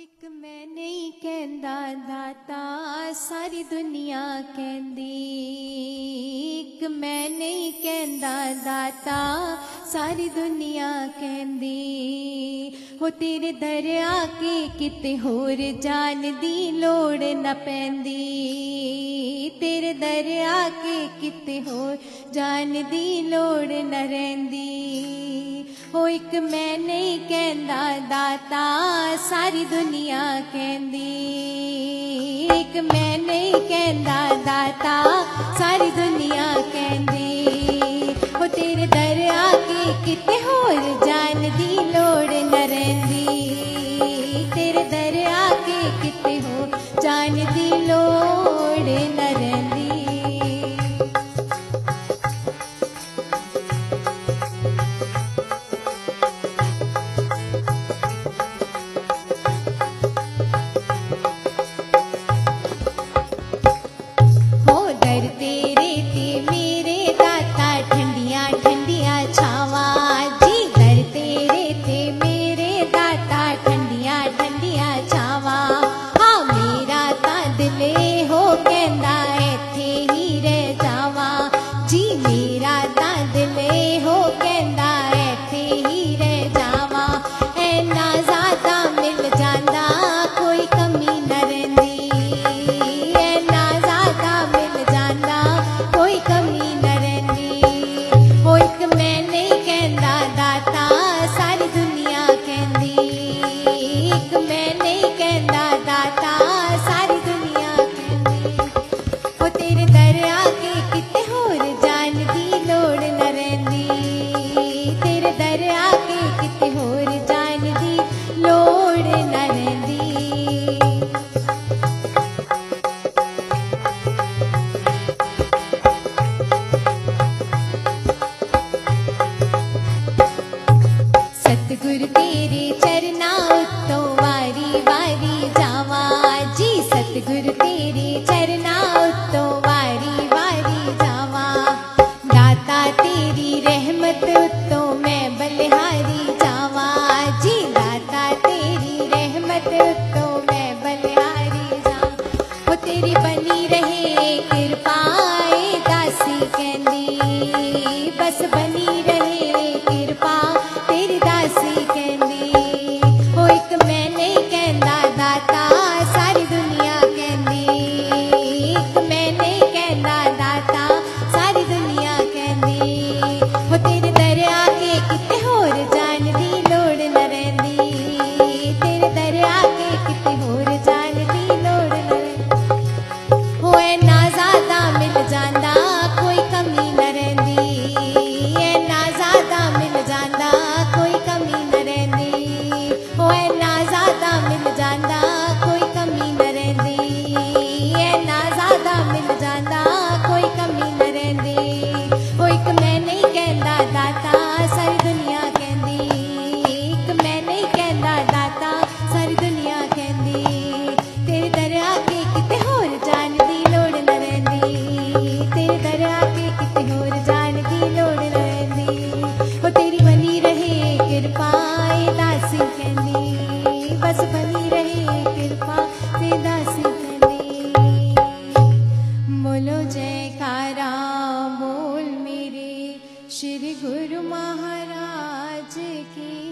ਇੱਕ ਮੈਂ ਨਹੀਂ ਕਹਿੰਦਾ ਦਾਤਾ ਸਾਰੀ ਦੁਨੀਆ ਕਹਿੰਦੀ ਇੱਕ ਮੈਂ ਨਹੀਂ ਕਹਿੰਦਾ ਦਾਤਾ ਸਾਰੀ ਦੁਨੀਆ ਕਹਿੰਦੀ ਹੋ ਤੇਰੇ ਦਰਿਆ ਕੇ ਕਿਤੇ ਹੋਰ ਜਾਣ ਦੀ ਲੋੜ ਨਾ ਪੈਂਦੀ तेरे दरिया के किते हो? जान दी लोड़ न रही हो एक मैं नहीं कहंदा, दाता सारी दुनिया कहंदी। एक मैं नहीं कहंदा, दाता सारी दुनिया कहंदी। हो तेरे दर आके किते होर जान दी लोड़ न रही तेरे दर आके किते हो? जान दी लोड़ न नहीं कहता दाता तो मैं बलिहारी बनी रहे कृपाए दासी कहंदी बस बनी श्री गुरु महाराज की